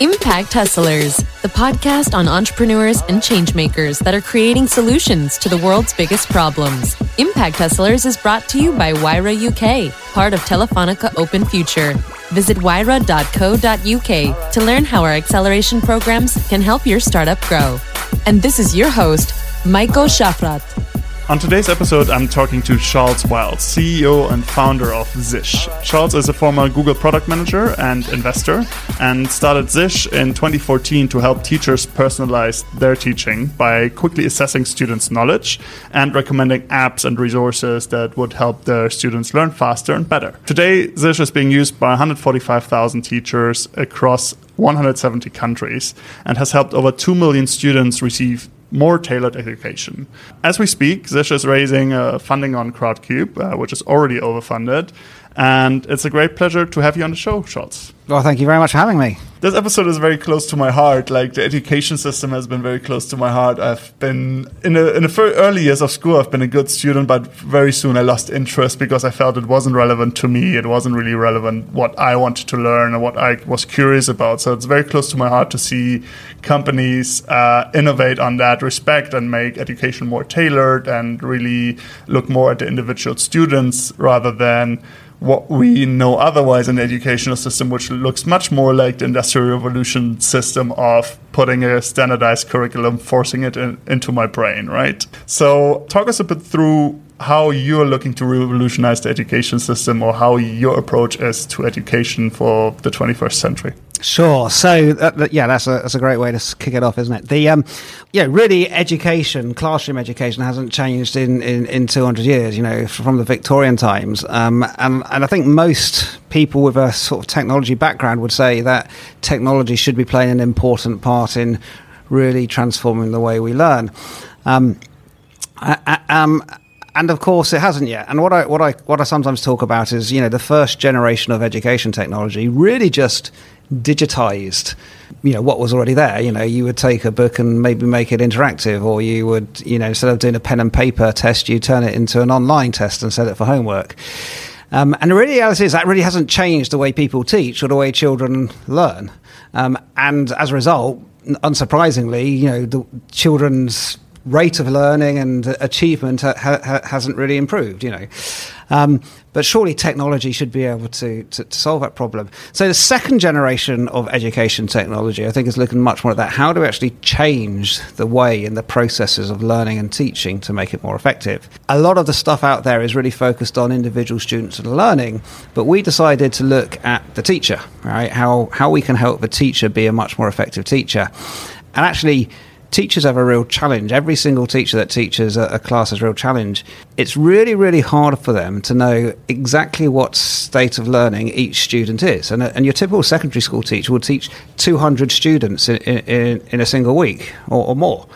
Impact Hustlers, the podcast on entrepreneurs and changemakers that are creating solutions to the world's biggest problems. Impact Hustlers is brought to you by Wayra UK, part of Telefonica Open Future. Visit wayra.co.uk to learn how our acceleration programs can help your startup grow. And this is your host, Michael Shafrat. On today's episode, I'm talking to Charles Wiles, CEO and founder of Zzish. Charles is a former Google product manager and investor and started Zzish in 2014 to help teachers personalize their teaching by quickly assessing students' knowledge and recommending apps and resources that would help their students learn faster and better. Today, Zzish is being used by 145,000 teachers across 170 countries and has helped over 2 million students receive more tailored education. As we speak, Zzish is raising uh, funding on Crowdcube, uh, which is already overfunded. And it's a great pleasure to have you on the show, Charles. Well, thank you very much for having me. This episode is very close to my heart. Like the education system has been very close to my heart. I've been in the in the early years of school. I've been a good student, but very soon I lost interest because I felt it wasn't relevant to me. It wasn't really relevant what I wanted to learn and what I was curious about. So it's very close to my heart to see companies uh, innovate on that respect and make education more tailored and really look more at the individual students rather than what we know otherwise the educational system, which looks much more like the Industrial Revolution system of putting a standardized curriculum, forcing it in, into my brain, right? So, talk us a bit through how you're looking to revolutionize the education system or how your approach is to education for the 21st century. Sure. So, uh, yeah, that's a, that's a great way to kick it off, isn't it? The, um, yeah, really education, classroom education hasn't changed in, in, in 200 years, you know, from the Victorian times. Um, and, and I think most people with a sort of technology background would say that technology should be playing an important part in really transforming the way we learn. Um, I, I, um, and of course it hasn't yet. And what I what I what I sometimes talk about is you know the first generation of education technology really just digitized you know what was already there. You know you would take a book and maybe make it interactive or you would you know instead of doing a pen and paper test you turn it into an online test and set it for homework. Um, and the reality is that really hasn't changed the way people teach or the way children learn. Um, and as a result unsurprisingly you know the children's rate of learning and achievement ha- ha- hasn't really improved, you know. Um, but surely technology should be able to, to, to, solve that problem. So the second generation of education technology, I think, is looking much more at that. How do we actually change the way and the processes of learning and teaching to make it more effective? A lot of the stuff out there is really focused on individual students and learning, but we decided to look at the teacher, right? How, how we can help the teacher be a much more effective teacher. And actually, teachers have a real challenge. Every single teacher that teaches a, a, class has a real challenge. It's really, really hard for them to know exactly what state of learning each student is. And, and your typical secondary school teacher will teach 200 students in, in, in a single week or, or more.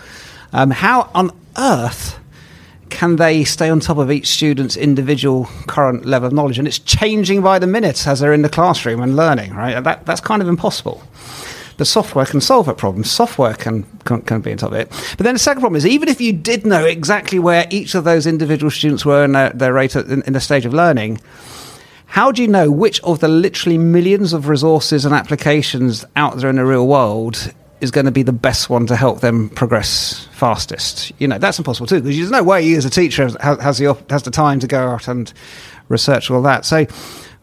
Um, how on earth can they stay on top of each student's individual current level of knowledge? And it's changing by the minute as they're in the classroom and learning, right? That, that's kind of impossible. The software can solve that problem. Software can, can, can be on top of it. But then the second problem is even if you did know exactly where each of those individual students were in their, their rate of, in, in the stage of learning, how do you know which of the literally millions of resources and applications out there in the real world is going to be the best one to help them progress fastest? You know, that's impossible too, because there's no way you as a teacher has, has, the, has the time to go out and research all that. So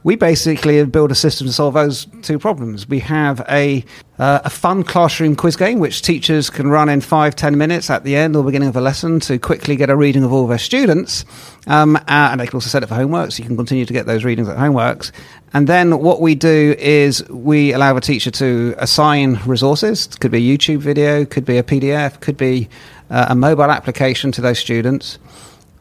we basically have built a system to solve those two problems. We have a, uh, a fun classroom quiz game, which teachers can run in five, ten minutes at the end or beginning of a lesson to quickly get a reading of all their students. Um, uh, and they can also set it for homework, so you can continue to get those readings at homeworks. And then what we do is we allow a teacher to assign resources. It could be a YouTube video, could be a PDF, could be uh, a mobile application to those students.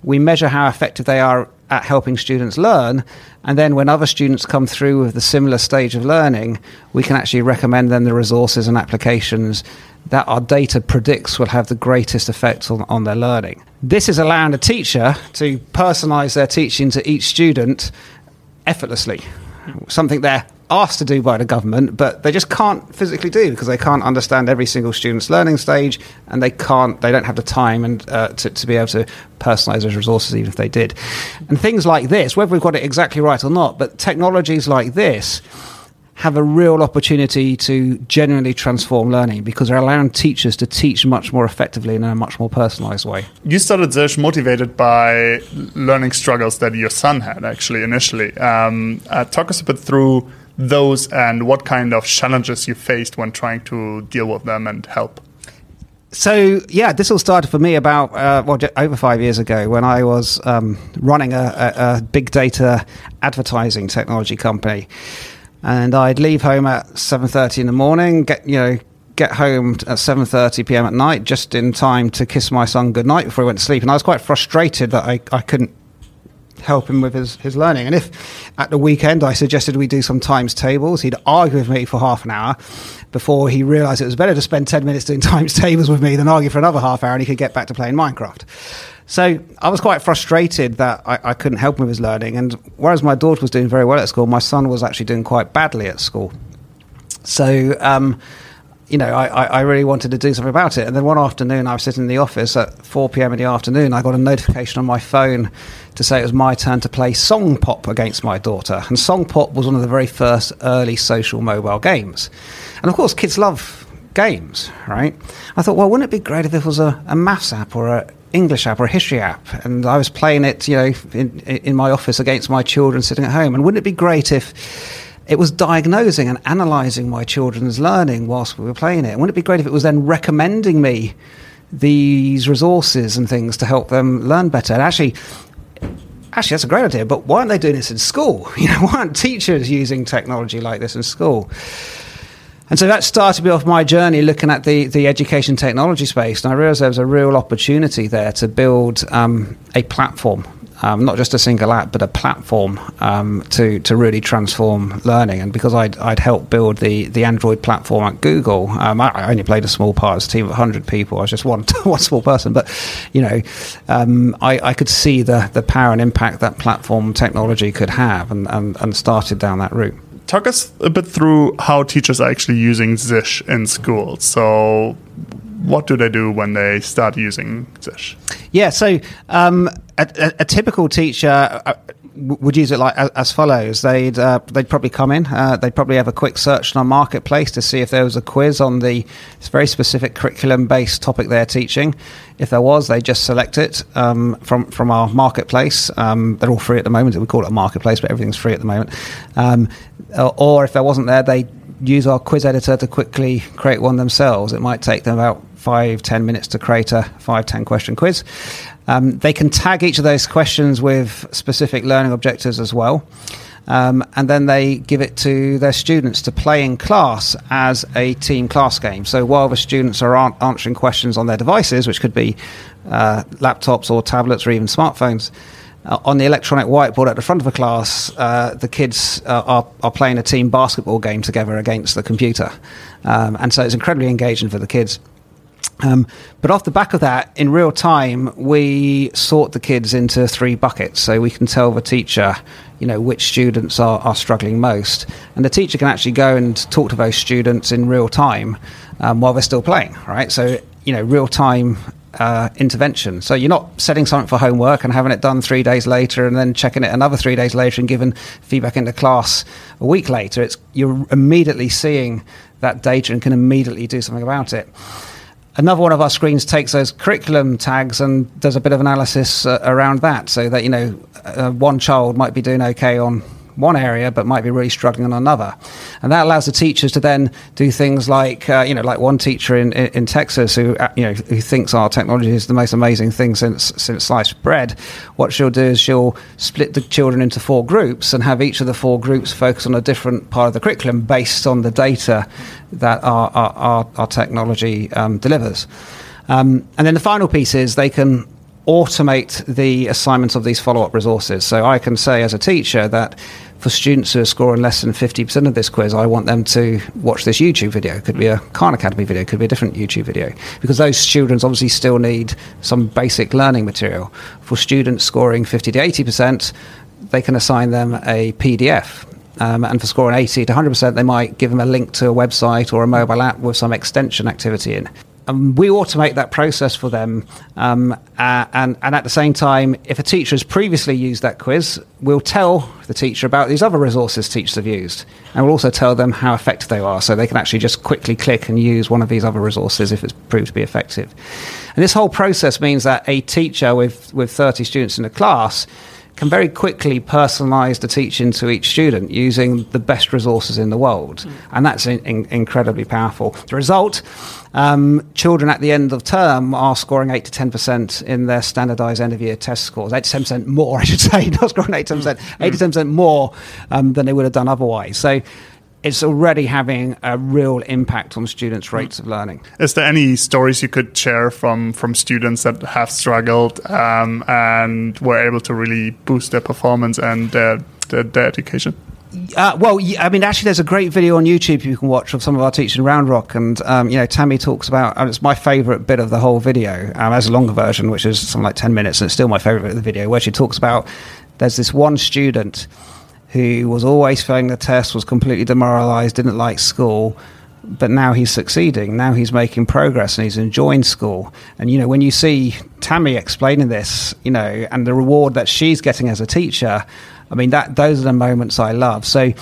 We measure how effective they are at helping students learn. And then when other students come through with the similar stage of learning, we can actually recommend them the resources and applications that our data predicts will have the greatest effect on, on their learning. This is allowing a teacher to personalize their teaching to each student effortlessly, something they're asked to do by the government, but they just can't physically do because they can't understand every single student's learning stage, and they can't, they don't have the time and uh, to, to be able to personalize those resources, even if they did. And things like this, whether we've got it exactly right or not, but technologies like this have a real opportunity to genuinely transform learning because they're allowing teachers to teach much more effectively and in a much more personalized way. You started Zzish motivated by learning struggles that your son had actually initially. Um, uh, talk us a bit through those and what kind of challenges you faced when trying to deal with them and help. So yeah, this all started for me about uh, well over five years ago when I was um, running a, a, a big data advertising technology company and I'd leave home at seven thirty in the morning. Get you know get home at seven thirty p.m. at night, just in time to kiss my son goodnight before he went to sleep. And I was quite frustrated that I, I couldn't help him with his, his learning. And if at the weekend I suggested we do some times tables, he'd argue with me for half an hour before he realised it was better to spend 10 minutes doing times tables with me than argue for another half hour and he could get back to playing Minecraft. So I was quite frustrated that I, I, couldn't help him with his learning. And whereas my daughter was doing very well at school, my son was actually doing quite badly at school. So, um, you know, I, I, really wanted to do something about it. And then one afternoon, I was sitting in the office at 4 p.m. in the afternoon. I got a notification on my phone to say it was my turn to play Song Pop against my daughter. And Song Pop was one of the very first early social mobile games. And of course, kids love games, right? I thought, well, wouldn't it be great if it was a, a maths app or a English app or a history app, and I was playing it, you know, in, in my office against my children sitting at home. And wouldn't it be great if it was diagnosing and analysing my children's learning whilst we were playing it? Wouldn't it be great if it was then recommending me these resources and things to help them learn better? And actually, actually, that's a great idea. But why aren't they doing this in school? You know, why aren't teachers using technology like this in school? And so that started me off my journey looking at the, the education technology space. And I realized there was a real opportunity there to build um, a platform, um, not just a single app, but a platform um, to, to really transform learning. And because I'd, I'd helped build the, the Android platform at Google, um, I, only played a small part. as a team of 100 people. I was just one, one small person. But, you know, um, I, I could see the, the power and impact that platform technology could have and, and, and started down that route talk us a bit through how teachers are actually using Zzish in schools. So, what do they do when they start using Zzish? Yeah, so um, a, a, a, typical teacher. Would use it like as follows. They'd uh, they'd probably come in. Uh, they'd probably have a quick search on our marketplace to see if there was a quiz on the very specific curriculum based topic they're teaching. If there was, they just select it um, from from our marketplace. Um, they're all free at the moment. We call it a marketplace, but everything's free at the moment. Um, or if there wasn't there, they use our quiz editor to quickly create one themselves. It might take them about five ten minutes to create a five ten question quiz. Um, they can tag each of those questions with specific learning objectives as well. Um, and then they give it to their students to play in class as a team class game. So while the students are answering questions on their devices, which could be uh, laptops or tablets or even smartphones, uh, on the electronic whiteboard at the front of the class, uh, the kids uh, are, are playing a team basketball game together against the computer. Um, and so it's incredibly engaging for the kids. Um, but off the back of that, in real time, we sort the kids into three buckets. So we can tell the teacher, you know, which students are, are struggling most. And the teacher can actually go and talk to those students in real time um, while they're still playing, right? So, you know, real time uh, intervention. So you're not setting something for homework and having it done three days later and then checking it another three days later and giving feedback into class a week later. It's you're immediately seeing that data and can immediately do something about it. Another one of our screens takes those curriculum tags and does a bit of analysis uh, around that, so that you know uh, one child might be doing okay on one area but might be really struggling on another. And that allows the teachers to then do things like, uh, you know, like one teacher in, in, in, Texas who, uh, you know, who thinks our technology is the most amazing thing since, since sliced bread. What she'll do is she'll split the children into four groups and have each of the four groups focus on a different part of the curriculum based on the data that our, our, our, our technology um, delivers. Um, and then the final piece is they can automate the assignment of these follow up resources. So I can say as a teacher that for students who are scoring less than 50% of this quiz, I want them to watch this YouTube video. It could be a Khan Academy video, it could be a different YouTube video. Because those students obviously still need some basic learning material. For students scoring 50 to 80%, they can assign them a PDF. Um, and for scoring 80 to 100%, they might give them a link to a website or a mobile app with some extension activity in. Um, we automate that process for them. Um, uh, and, and at the same time, if a teacher has previously used that quiz, we'll tell the teacher about these other resources teachers have used. And we'll also tell them how effective they are so they can actually just quickly click and use one of these other resources if it's proved to be effective. And this whole process means that a teacher with, with 30 students in a class can very quickly personalize the teaching to each student using the best resources in the world. Mm. And that's in, in, incredibly powerful. The result um, children at the end of term are scoring 8 to 10% in their standardized end of year test scores. 8 to 10% more, I should say, not scoring 8 to 10%, mm. 8 to 10% more um, than they would have done otherwise. So it's already having a real impact on students' rates of learning. Is there any stories you could share from from students that have struggled um, and were able to really boost their performance and their, their, their education? Uh, well, I mean, actually, there's a great video on YouTube you can watch of some of our teaching in Round Rock, and um, you know, Tammy talks about. And it's my favourite bit of the whole video. Um, as a longer version, which is something like ten minutes, and it's still my favourite bit of the video, where she talks about there's this one student who was always failing the test, was completely demoralized, didn't like school. But now he's succeeding. Now he's making progress and he's enjoying school. And, you know, when you see Tammy explaining this, you know, and the reward that she's getting as a teacher, I mean, that those are the moments I love. So,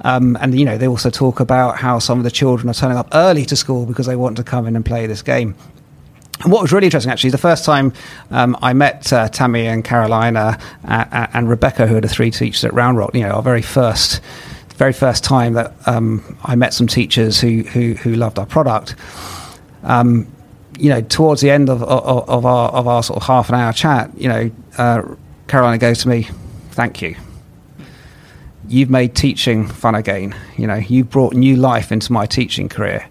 um, and, you know, they also talk about how some of the children are turning up early to school because they want to come in and play this game. What was really interesting, actually, the first time um, I met uh, Tammy and Carolina uh, uh, and Rebecca, who are the three teachers at Round Rock, you know, our very first, very first time that um, I met some teachers who, who, who loved our product. Um, you know, towards the end of, of, of, our, of our sort of half an hour chat, you know, uh, Carolina goes to me, thank you. You've made teaching fun again. You know, you've brought new life into my teaching career.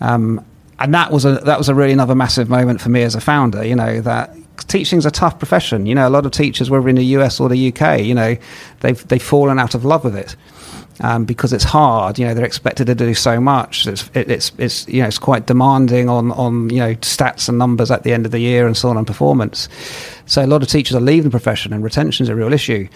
Um, and that was a that was a really another massive moment for me as a founder. You know that teaching's a tough profession. You know, a lot of teachers, whether in the US or the UK, you know, they've they've fallen out of love with it. Um, because it's hard. You know, they're expected to do so much. It's, it, it's, it's, you know, it's quite demanding on, on, you know, stats and numbers at the end of the year and so on and performance. So a lot of teachers are leaving the profession and retention is a real issue.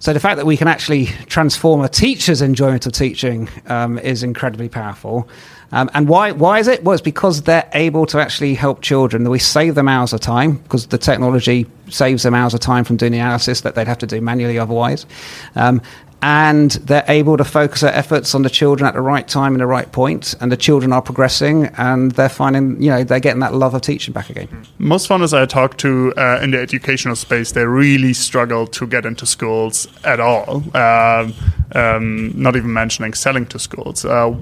So the fact that we can actually transform a teacher's enjoyment of teaching um, is incredibly powerful. Um, and why, why is it? Well, it's because they're able to actually help children. We save them hours of time because the technology saves them hours of time from doing the analysis that they'd have to do manually otherwise. Um, and they're able to focus their efforts on the children at the right time and the right point. and the children are progressing and they're finding you know they're getting that love of teaching back again most founders i talk to uh, in the educational space they really struggle to get into schools at all um, um, not even mentioning selling to schools uh,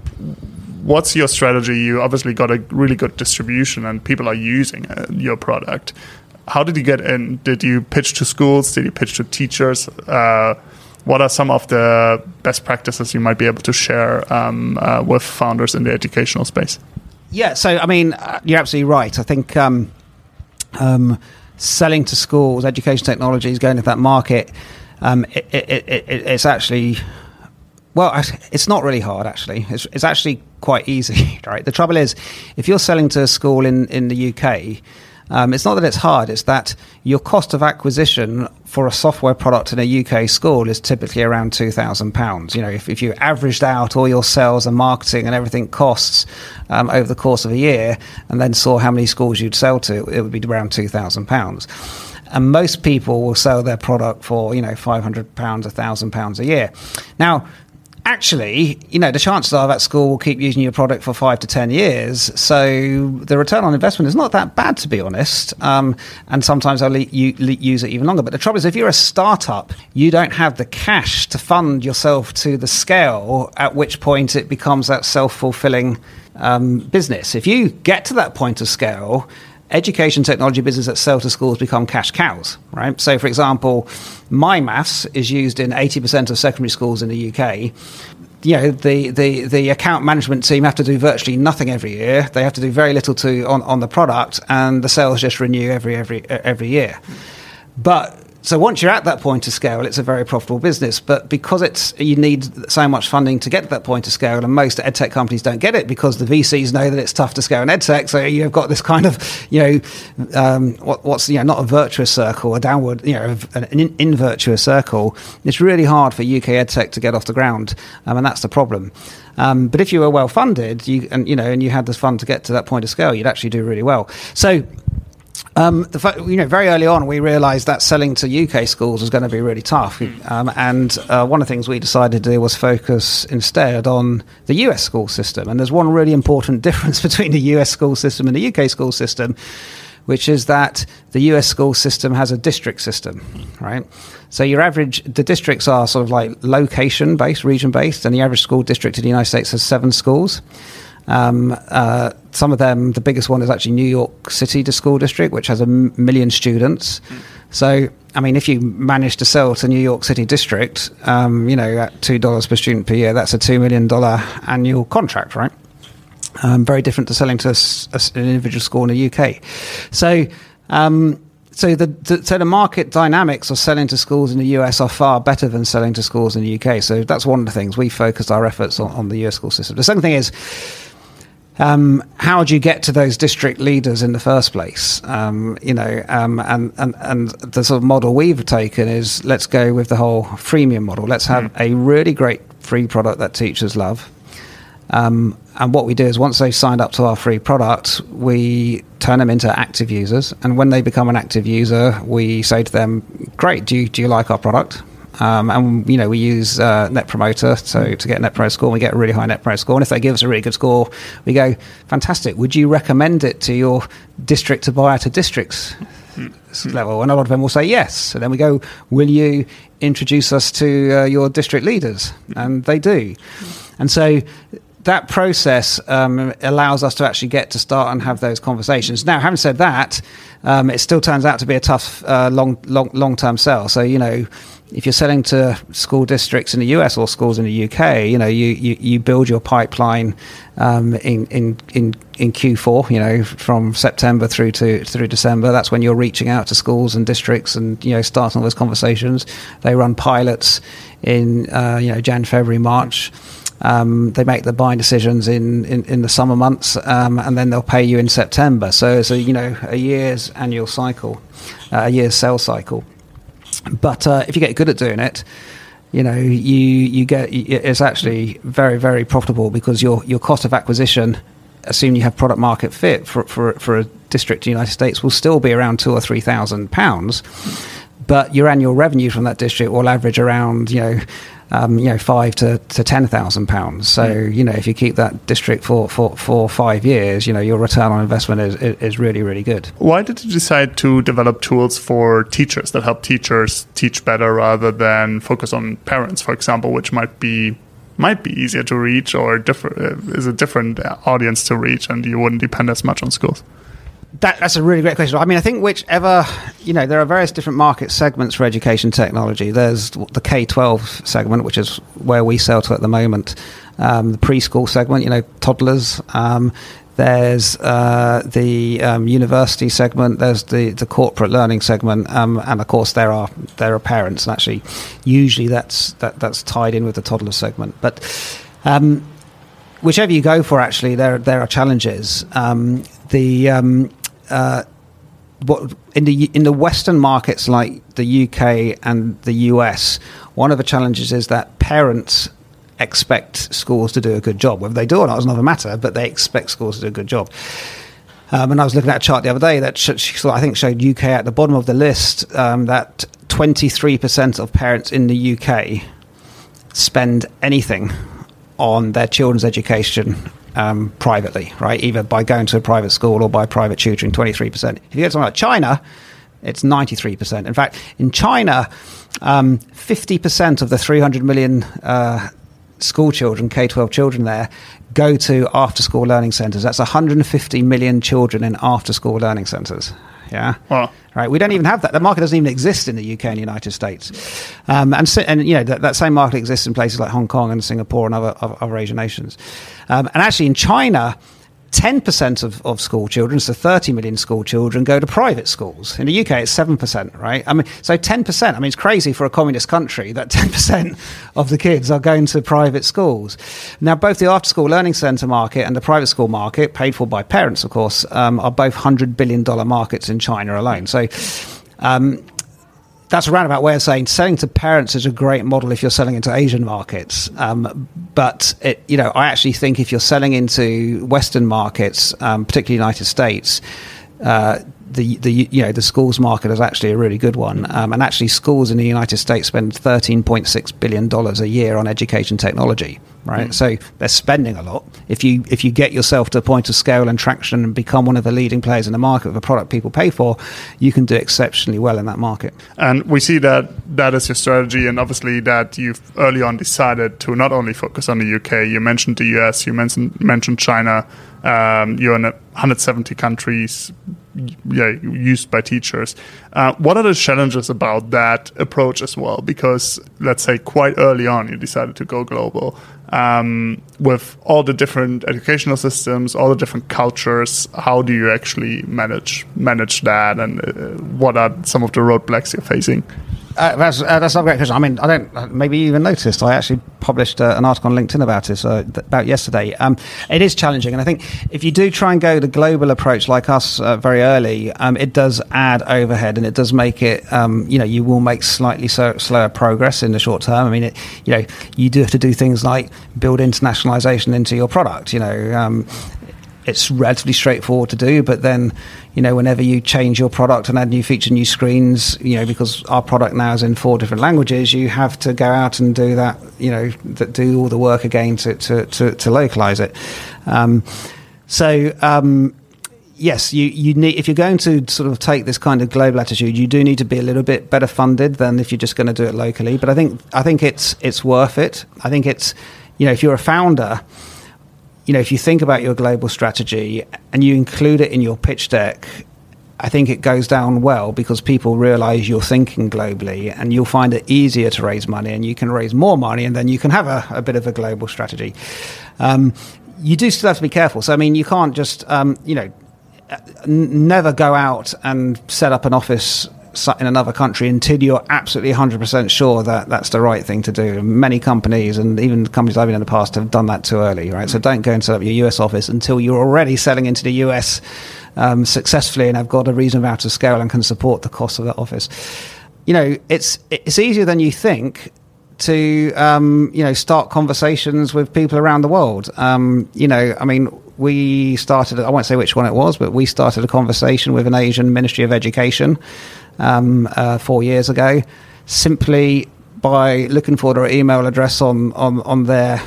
what's your strategy? You obviously got a really good distribution and people are using uh, your product. How did you get in? Did you pitch to schools? Did you pitch to teachers? Uh, what are some of the best practices you might be able to share um, uh, with founders in the educational space? Yeah, so I mean, uh, you're absolutely right. I think um, um, selling to schools, education technologies, going to that market, um, it, it, it, it's actually well, it's not really hard actually. It's, it's actually quite easy, right? The trouble is, if you're selling to a school in, in the UK, um, it's not that it's hard, it's that your cost of acquisition for a software product in a UK school is typically around £2,000. You know, if, if you averaged out all your sales and marketing and everything costs um, over the course of a year and then saw how many schools you'd sell to, it would be around £2,000 and most people will sell their product for you know 500 pounds a thousand pounds a year now actually, you know, the chances are that school will keep using your product for five to 10 years. So the return on investment is not that bad, to be honest. Um, and sometimes I'll le- use it even longer. But the trouble is, if you're a startup, you don't have the cash to fund yourself to the scale at which point it becomes that self fulfilling um, business. If you get to that point of scale, education technology businesses that sell to schools become cash cows, right? So, for example, MyMaths is used in 80% of secondary schools in the UK. You know, the, the, the account management team have to do virtually nothing every year. They have to do very little to on, on the product, and the sales just renew every every every year. But so once you're at that point of scale, it's a very profitable business. But because it's you need so much funding to get to that point of scale, and most edtech companies don't get it because the VCs know that it's tough to scale in edtech. So you've got this kind of you know um, what, what's you know not a virtuous circle, a downward you know an in virtuous circle. It's really hard for UK edtech to get off the ground, um, and that's the problem. Um, but if you were well funded, you and you know, and you had the fund to get to that point of scale, you'd actually do really well. So um, the fact, you know, very early on, we realised that selling to UK schools was going to be really tough, hmm. um, and uh, one of the things we decided to do was focus instead on the US school system. And there's one really important difference between the US school system and the UK school system, which is that the US school system has a district system, right? So your average, the districts are sort of like location based, region based, and the average school district in the United States has seven schools. Um, uh, some of them, the biggest one is actually New York City to School District, which has a million students. Mm. So, I mean, if you manage to sell to New York City District, um, you know, at two dollars per student per year, that's a two million dollar annual contract, right? Um, very different to selling to a, a, an individual school in the UK. So. Um, so the, the, so the market dynamics of selling to schools in the US are far better than selling to schools in the UK. So that's one of the things we focused our efforts on, on the US school system. The second thing is um, how do you get to those district leaders in the first place? Um, you know, um, and, and, and the sort of model we've taken is let's go with the whole freemium model. Let's have mm. a really great free product that teachers love. Um, and what we do is once they've signed up to our free product, we turn them into active users. And when they become an active user, we say to them, "Great, do you, do you like our product?" Um, and you know we use uh, Net Promoter so to get a Net Promoter score. We get a really high Net Promoter score, and if they give us a really good score, we go fantastic. Would you recommend it to your district to buy at a district's mm-hmm. level? And a lot of them will say yes. And then we go, will you introduce us to uh, your district leaders? And they do. And so that process um, allows us to actually get to start and have those conversations. Now, having said that, um, it still turns out to be a tough uh, long long long term sell. So you know if you're selling to school districts in the US or schools in the UK, you know, you, you, you build your pipeline um, in, in, in, in Q4, you know, from September through to through December. That's when you're reaching out to schools and districts and, you know, starting those conversations. They run pilots in, uh, you know, Jan, February, March. Um, they make the buying decisions in, in, in the summer months, um, and then they'll pay you in September. So it's a you know a year's annual cycle, uh, a year's sales cycle. But uh, if you get good at doing it, you know you you get it's actually very very profitable because your your cost of acquisition assuming you have product market fit for, for, for a district in the United States will still be around two or three thousand pounds, but your annual revenue from that district will average around you know um, you know, five to, to ten thousand pounds. So you know, if you keep that district for, for, for five years, you know, your return on investment is, is really really good. Why did you decide to develop tools for teachers that help teachers teach better rather than focus on parents, for example, which might be might be easier to reach or different uh, is a different audience to reach, and you wouldn't depend as much on schools. That, that's a really great question. I mean, I think whichever, you know, there are various different market segments for education technology. There's the K 12 segment, which is where we sell to at the moment, um, the preschool segment, you know, toddlers. Um, there's uh, the um, university segment. There's the, the corporate learning segment, um, and of course there are there are parents. And actually, usually that's that, that's tied in with the toddler segment. But um, whichever you go for, actually, there there are challenges. Um, the um, uh, what in the in the Western markets like the UK and the US, one of the challenges is that parents expect schools to do a good job. Whether they do or not is another matter, but they expect schools to do a good job. Um, and I was looking at a chart the other day that sh- sh- I think showed UK at the bottom of the list um, that 23% of parents in the UK spend anything on their children's education um, privately, right? Either by going to a private school or by private tutoring, 23%. If you go to like China, it's 93%. In fact, in China, um, 50% of the 300 million uh, school children, K 12 children there, go to after school learning centers. That's 150 million children in after school learning centers. Yeah. Wow. Right. We don't even have that. The market doesn't even exist in the UK and the United States. Um, and, and, you know, that, that, same market exists in places like Hong Kong and Singapore and other, other, other Asian nations. Um, and actually in China, 10% of, of school children, so 30 million school children, go to private schools. In the UK, it's 7%, right? I mean, so 10%, I mean, it's crazy for a communist country that 10% of the kids are going to private schools. Now, both the after school learning centre market and the private school market, paid for by parents, of course, um, are both $100 billion markets in China alone. So, um, that's a roundabout way of saying selling to parents is a great model if you're selling into Asian markets. Um, but it, you know, I actually think if you're selling into Western markets, um, particularly United States, uh, the, the you know the schools market is actually a really good one, um, and actually schools in the United States spend thirteen point six billion dollars a year on education technology. Right, mm. so they're spending a lot. If you if you get yourself to a point of scale and traction and become one of the leading players in the market with a product people pay for, you can do exceptionally well in that market. And we see that that is your strategy, and obviously that you've early on decided to not only focus on the UK. You mentioned the US, you mentioned mentioned China. Um, you're in 170 countries yeah, used by teachers. Uh, what are the challenges about that approach as well? Because let's say quite early on you decided to go global um, with all the different educational systems, all the different cultures. How do you actually manage manage that, and uh, what are some of the roadblocks you're facing? Uh, that's uh, that's not a great question. I mean, I don't. Maybe you even noticed. I actually published uh, an article on LinkedIn about it uh, about yesterday. Um, it is challenging, and I think if you do try and go the global approach like us uh, very early, um, it does add overhead, and it does make it. Um, you know, you will make slightly so, slower progress in the short term. I mean, it, you know, you do have to do things like build internationalization into your product. You know, um, it's relatively straightforward to do. But then, you know, whenever you change your product and add new feature, new screens, you know, because our product now is in four different languages, you have to go out and do that, you know, that do all the work again to to to, to localize it. Um, so. Um, yes, you, you need if you're going to sort of take this kind of global attitude, you do need to be a little bit better funded than if you're just going to do it locally. But I think I think it's it's worth it. I think it's you know if you're a founder you know, if you think about your global strategy and you include it in your pitch deck, I think it goes down well because people realize you're thinking globally and you'll find it easier to raise money and you can raise more money and then you can have a, a bit of a global strategy. Um, you do still have to be careful. So, I mean, you can't just, um, you know, never go out and set up an office in another country until you're absolutely 100% sure that that's the right thing to do. Many companies, and even companies I've been in the past, have done that too early, right? So don't go and set up your US office until you're already selling into the US um, successfully and have got a reasonable amount of scale and can support the cost of that office. You know, it's it's easier than you think to um, you know start conversations with people around the world. Um, you know, I mean, we started. I won't say which one it was, but we started a conversation with an Asian Ministry of Education um, uh, four years ago, simply by looking for their email address on, on, on their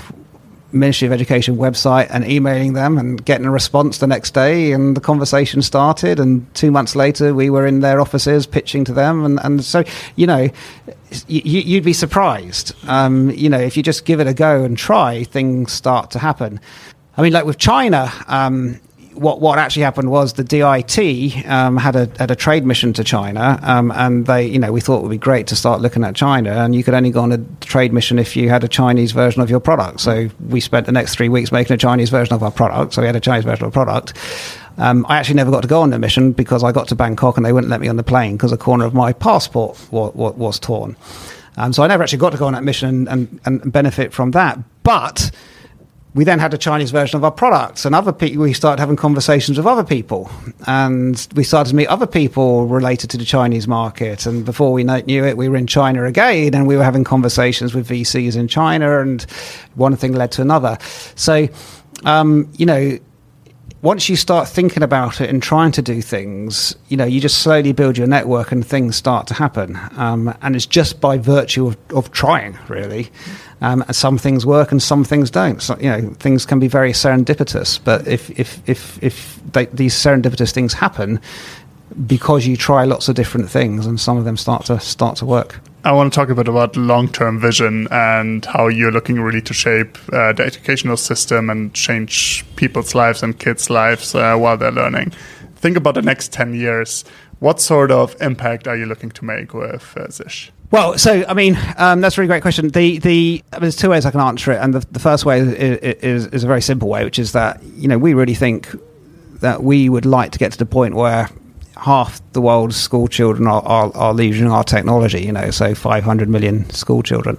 Ministry of Education website and emailing them and getting a response the next day. And the conversation started. And two months later, we were in their offices pitching to them. And, and so, you know, you, would be surprised. Um, you know, if you just give it a go and try, things start to happen. I mean, like with China, um, what what actually happened was the DIT um, had a had a trade mission to China, um, and they you know we thought it would be great to start looking at China, and you could only go on a trade mission if you had a Chinese version of your product. So we spent the next three weeks making a Chinese version of our product. So we had a Chinese version of our product. Um, I actually never got to go on the mission because I got to Bangkok and they wouldn't let me on the plane because a corner of my passport was, was, was torn. Um, so I never actually got to go on that mission and, and, and benefit from that. But we then had a Chinese version of our products, and other people. We started having conversations with other people, and we started to meet other people related to the Chinese market. And before we knew it, we were in China again, and we were having conversations with VCs in China, and one thing led to another. So, um, you know, once you start thinking about it and trying to do things, you know, you just slowly build your network and things start to happen. Um, and it's just by virtue of, of trying, really. Um, and some things work and some things don't. So, you know, things can be very serendipitous. But if if if if they, these serendipitous things happen because you try lots of different things and some of them start to start to work. I want to talk a bit about long-term vision and how you're looking really to shape uh, the educational system and change people's lives and kids' lives uh, while they're learning. Think about the next 10 years. What sort of impact are you looking to make with uh, Zzish? Well, so I mean, um, that's a really great question. The the I mean, there's two ways I can answer it, and the, the first way is, is, is a very simple way, which is that you know we really think that we would like to get to the point where half the world's school children are, are, are using our technology, you know, so 500 million school children.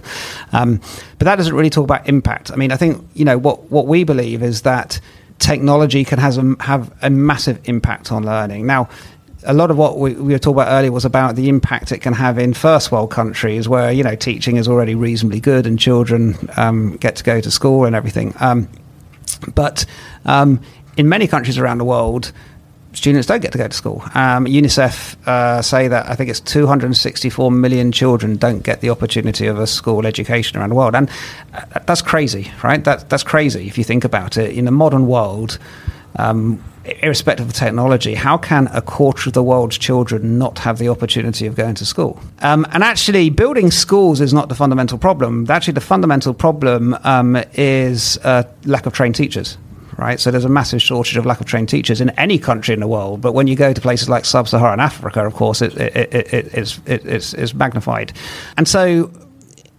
Um, but that doesn't really talk about impact. I mean, I think, you know, what, what we believe is that technology can has a, have a massive impact on learning. Now, a lot of what we, we, were talking about earlier was about the impact it can have in first world countries where, you know, teaching is already reasonably good and children um, get to go to school and everything. Um, but um, in many countries around the world, students don't get to go to school. Um, UNICEF uh, say that I think it's 264 million children don't get the opportunity of a school education around the world, and uh, that's crazy, right? That, that's crazy if you think about it. In the modern world, um, irrespective of technology, how can a quarter of the world's children not have the opportunity of going to school? Um, and actually, building schools is not the fundamental problem. Actually, the fundamental problem um, is uh, lack of trained teachers right? So there's a massive shortage of lack of trained teachers in any country in the world. But when you go to places like sub-Saharan Africa, of course, it, it, it, it it's, it's, it's magnified. And so,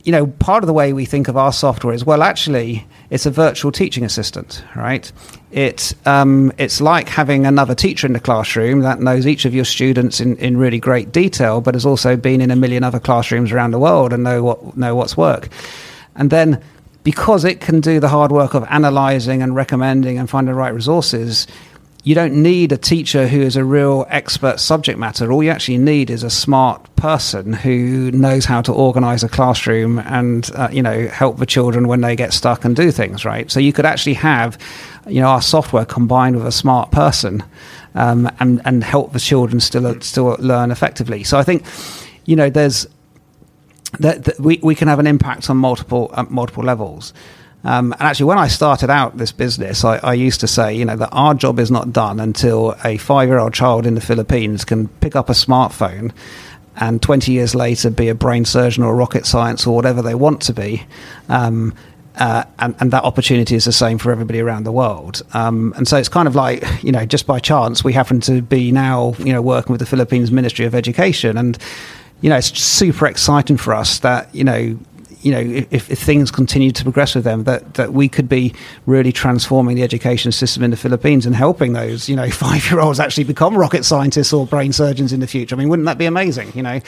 you know, part of the way we think of our software is, well, actually, it's a virtual teaching assistant, right? It, um, it's like having another teacher in the classroom that knows each of your students in, in really great detail, but has also been in a million other classrooms around the world and know what know what's work. And then because it can do the hard work of analyzing and recommending and finding the right resources, you don't need a teacher who is a real expert subject matter. All you actually need is a smart person who knows how to organize a classroom and uh, you know help the children when they get stuck and do things right. So you could actually have you know our software combined with a smart person um, and and help the children still still learn effectively. So I think you know there's that, that we, we can have an impact on multiple uh, multiple levels. Um, and actually, when I started out this business, I, I, used to say, you know, that our job is not done until a five-year-old child in the Philippines can pick up a smartphone and 20 years later be a brain surgeon or rocket science or whatever they want to be. Um, uh, and, and, that opportunity is the same for everybody around the world. Um, and so it's kind of like, you know, just by chance, we happen to be now, you know, working with the Philippines Ministry of Education. And you know, it's super exciting for us that, you know, you know, if, if, things continue to progress with them, that, that we could be really transforming the education system in the Philippines and helping those, you know, five year olds actually become rocket scientists or brain surgeons in the future. I mean, wouldn't that be amazing? You know,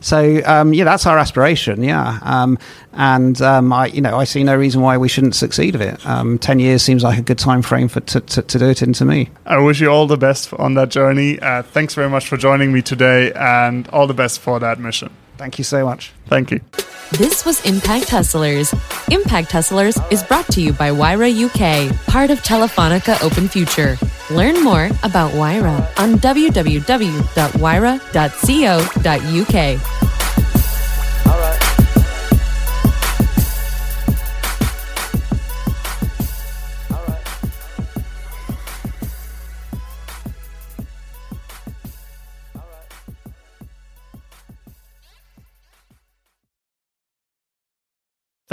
so um, yeah, that's our aspiration. Yeah, um, and um, I, you know, I see no reason why we shouldn't succeed of it. Um, ten years seems like a good time frame for to, to, to do it into me. I wish you all the best on that journey. Uh, thanks very much for joining me today, and all the best for that mission. Thank you so much. Thank you. This was Impact Hustlers. Impact Hustlers is brought to you by Wayra UK, part of Telefonica Open Future. Learn more about Wayra on www.wayra.co.uk.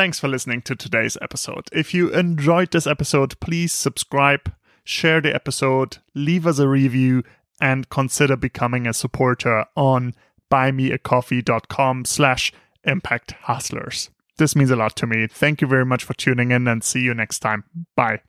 Thanks for listening to today's episode. If you enjoyed this episode, please subscribe, share the episode, leave us a review, and consider becoming a supporter on buymeacoffee.com slash impact hustlers. This means a lot to me. Thank you very much for tuning in and see you next time. Bye.